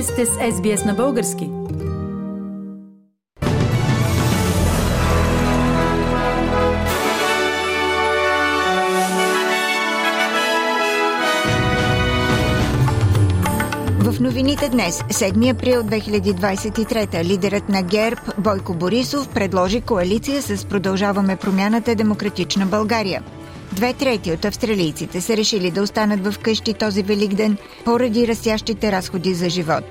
Вие сте с SBS на български. В новините днес, 7 април 2023, лидерът на ГЕРБ Бойко Борисов предложи коалиция с Продължаваме промяната Демократична България – Две трети от австралийците са решили да останат в къщи този великден поради растящите разходи за живот.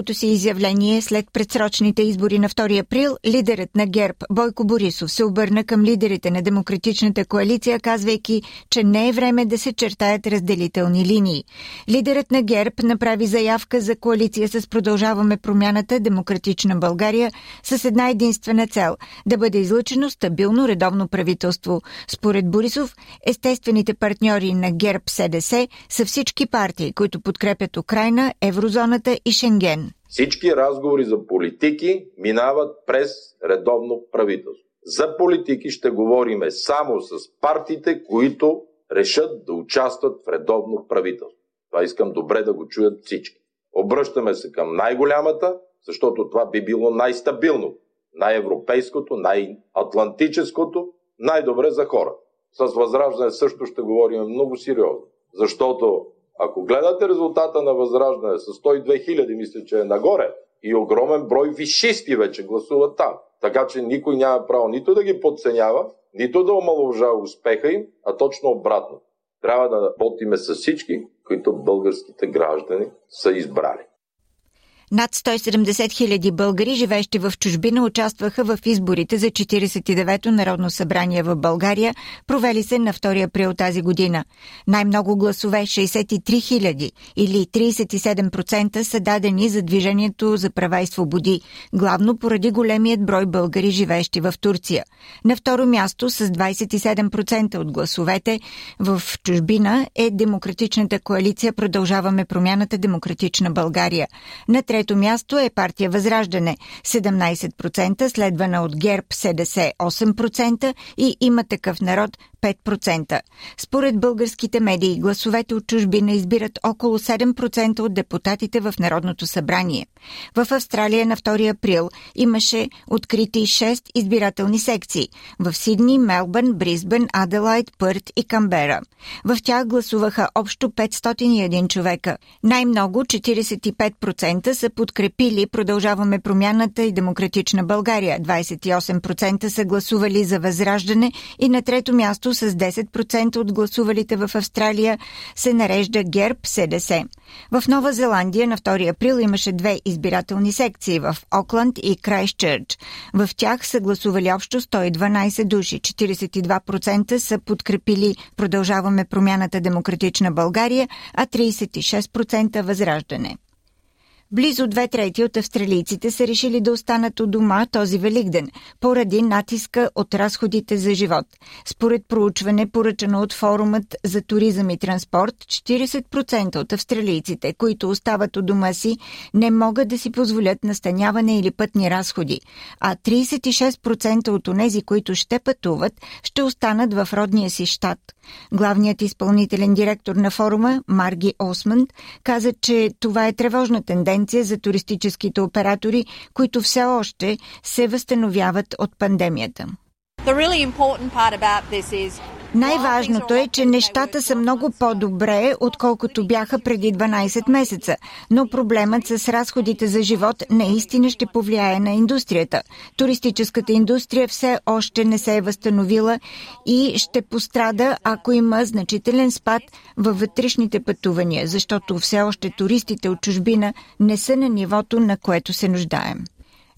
Първото си изявление след предсрочните избори на 2 април, лидерът на ГЕРБ Бойко Борисов се обърна към лидерите на Демократичната коалиция, казвайки, че не е време да се чертаят разделителни линии. Лидерът на ГЕРБ направи заявка за коалиция с Продължаваме промяната Демократична България с една единствена цел – да бъде излъчено стабилно редовно правителство. Според Борисов, естествените партньори на ГЕРБ СДС са всички партии, които подкрепят Украина, еврозоната и Шенген. Всички разговори за политики минават през редовно правителство. За политики ще говориме само с партиите, които решат да участват в редовно правителство. Това искам добре да го чуят всички. Обръщаме се към най-голямата, защото това би било най-стабилно, най-европейското, най-атлантическото, най-добре за хора. С Възраждане също ще говорим много сериозно, защото ако гледате резултата на Възраждане с 102 хиляди, мисля, че е нагоре, и огромен брой вишисти вече гласуват там. Така че никой няма право нито да ги подценява, нито да омалуважава успеха им, а точно обратно. Трябва да работиме с всички, които българските граждани са избрали. Над 170 хиляди българи, живещи в чужбина, участваха в изборите за 49-то Народно събрание в България, провели се на 2 април тази година. Най-много гласове 63 хиляди или 37% са дадени за Движението за права и свободи, главно поради големият брой българи, живещи в Турция. На второ място с 27% от гласовете в чужбина е Демократичната коалиция Продължаваме промяната Демократична България. На място е партия Възраждане 17%, следвана от ГЕРБ СДС 8% и има такъв народ 5%. Според българските медии, гласовете от чужбина избират около 7% от депутатите в Народното събрание. В Австралия на 2 април имаше открити 6 избирателни секции в Сидни, Мелбърн, Бризбен, Аделайд, Пърт и Камбера. В тях гласуваха общо 501 човека. Най-много 45% са подкрепили Продължаваме промяната и Демократична България. 28% са гласували за Възраждане и на трето място с 10% от гласувалите в Австралия се нарежда ГЕРБ СДС. В Нова Зеландия на 2 април имаше две избирателни секции в Окланд и Крайстчърч. В тях са гласували общо 112 души. 42% са подкрепили Продължаваме промяната Демократична България, а 36% възраждане. Близо две трети от австралийците са решили да останат у дома този великден, поради натиска от разходите за живот. Според проучване, поръчано от форумът за туризъм и транспорт, 40% от австралийците, които остават у дома си, не могат да си позволят настаняване или пътни разходи, а 36% от онези, които ще пътуват, ще останат в родния си щат. Главният изпълнителен директор на форума, Марги Османд, каза, че това е тревожна тенденция тенденция за туристическите оператори, които все още се възстановяват от пандемията. Най-важното е, че нещата са много по-добре, отколкото бяха преди 12 месеца, но проблемът с разходите за живот наистина ще повлияе на индустрията. Туристическата индустрия все още не се е възстановила и ще пострада, ако има значителен спад във вътрешните пътувания, защото все още туристите от чужбина не са на нивото, на което се нуждаем.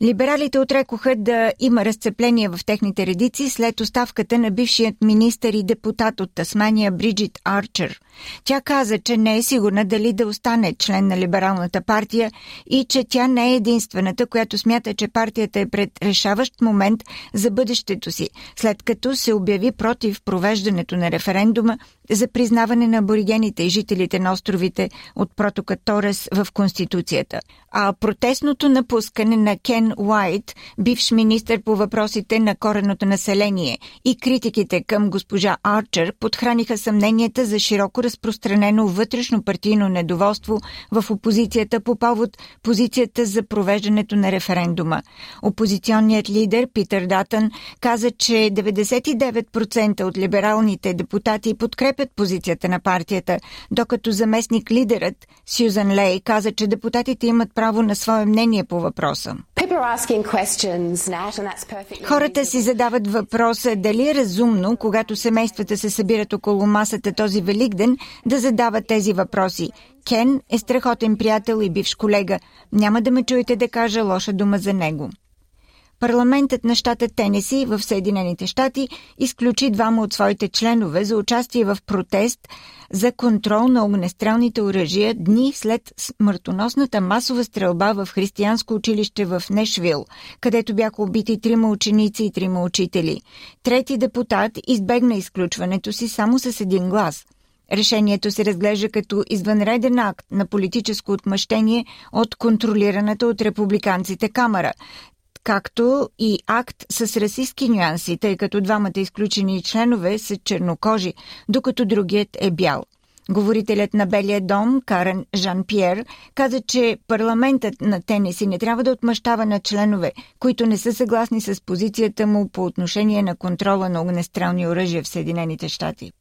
Либералите отрекоха да има разцепление в техните редици след оставката на бившият министър и депутат от Тасмания Бриджит Арчер. Тя каза, че не е сигурна дали да остане член на либералната партия и че тя не е единствената, която смята, че партията е пред решаващ момент за бъдещето си, след като се обяви против провеждането на референдума за признаване на аборигените и жителите на островите от протока Торес в Конституцията. А протестното напускане на Кен Уайт, бивш министр по въпросите на кореното население и критиките към госпожа Арчер подхраниха съмненията за широко разпространено вътрешно партийно недоволство в опозицията по повод позицията за провеждането на референдума. Опозиционният лидер Питър Датън каза, че 99% от либералните депутати подкрепят позицията на партията, докато заместник лидерът Сюзан Лей каза, че депутатите имат право на свое мнение по въпроса. Хората си задават въпроса дали е разумно, когато семействата се събират около масата този Великден, да задават тези въпроси. Кен е страхотен приятел и бивш колега. Няма да ме чуете да кажа лоша дума за него. Парламентът на щата Тенеси в Съединените щати изключи двама от своите членове за участие в протест за контрол на огнестрелните оръжия дни след смъртоносната масова стрелба в християнско училище в Нешвил, където бяха убити трима ученици и трима учители. Трети депутат избегна изключването си само с един глас – Решението се разглежда като извънреден акт на политическо отмъщение от контролираната от републиканците камера, както и акт с расистски нюанси, тъй като двамата изключени членове са чернокожи, докато другият е бял. Говорителят на Белия дом, Карен Жан-Пьер, каза, че парламентът на Тениси не трябва да отмъщава на членове, които не са съгласни с позицията му по отношение на контрола на огнестрелни оръжия в Съединените щати.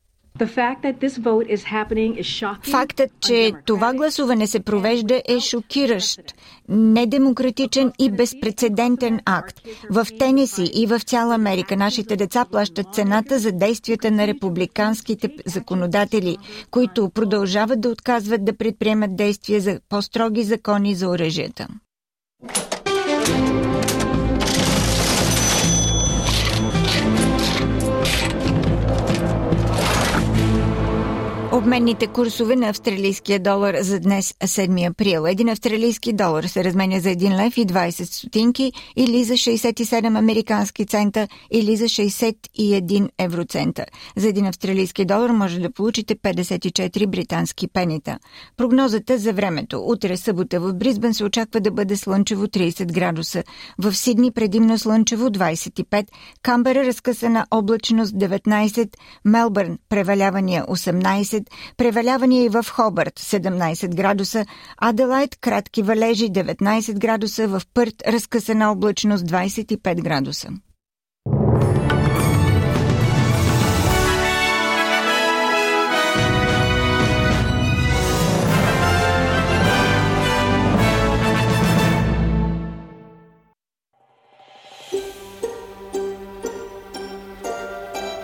Фактът, че това гласуване се провежда е шокиращ, недемократичен и безпредседентен акт. В Тенеси и в цяла Америка нашите деца плащат цената за действията на републиканските законодатели, които продължават да отказват да предприемат действия за по-строги закони за оръжията. Обменните курсове на австралийския долар за днес 7 април. Един австралийски долар се разменя за 1 лев и 20 стотинки или за 67 американски цента или за 61 евроцента. За един австралийски долар може да получите 54 британски пенита. Прогнозата за времето. Утре събота в Бризбен се очаква да бъде слънчево 30 градуса. В Сидни предимно слънчево 25, Камбера разкъсана облачност 19, Мелбърн превалявания 18, превалявания и в Хобърт 17 градуса, Аделайт кратки валежи 19 градуса, в Пърт разкъсана облачност 25 градуса.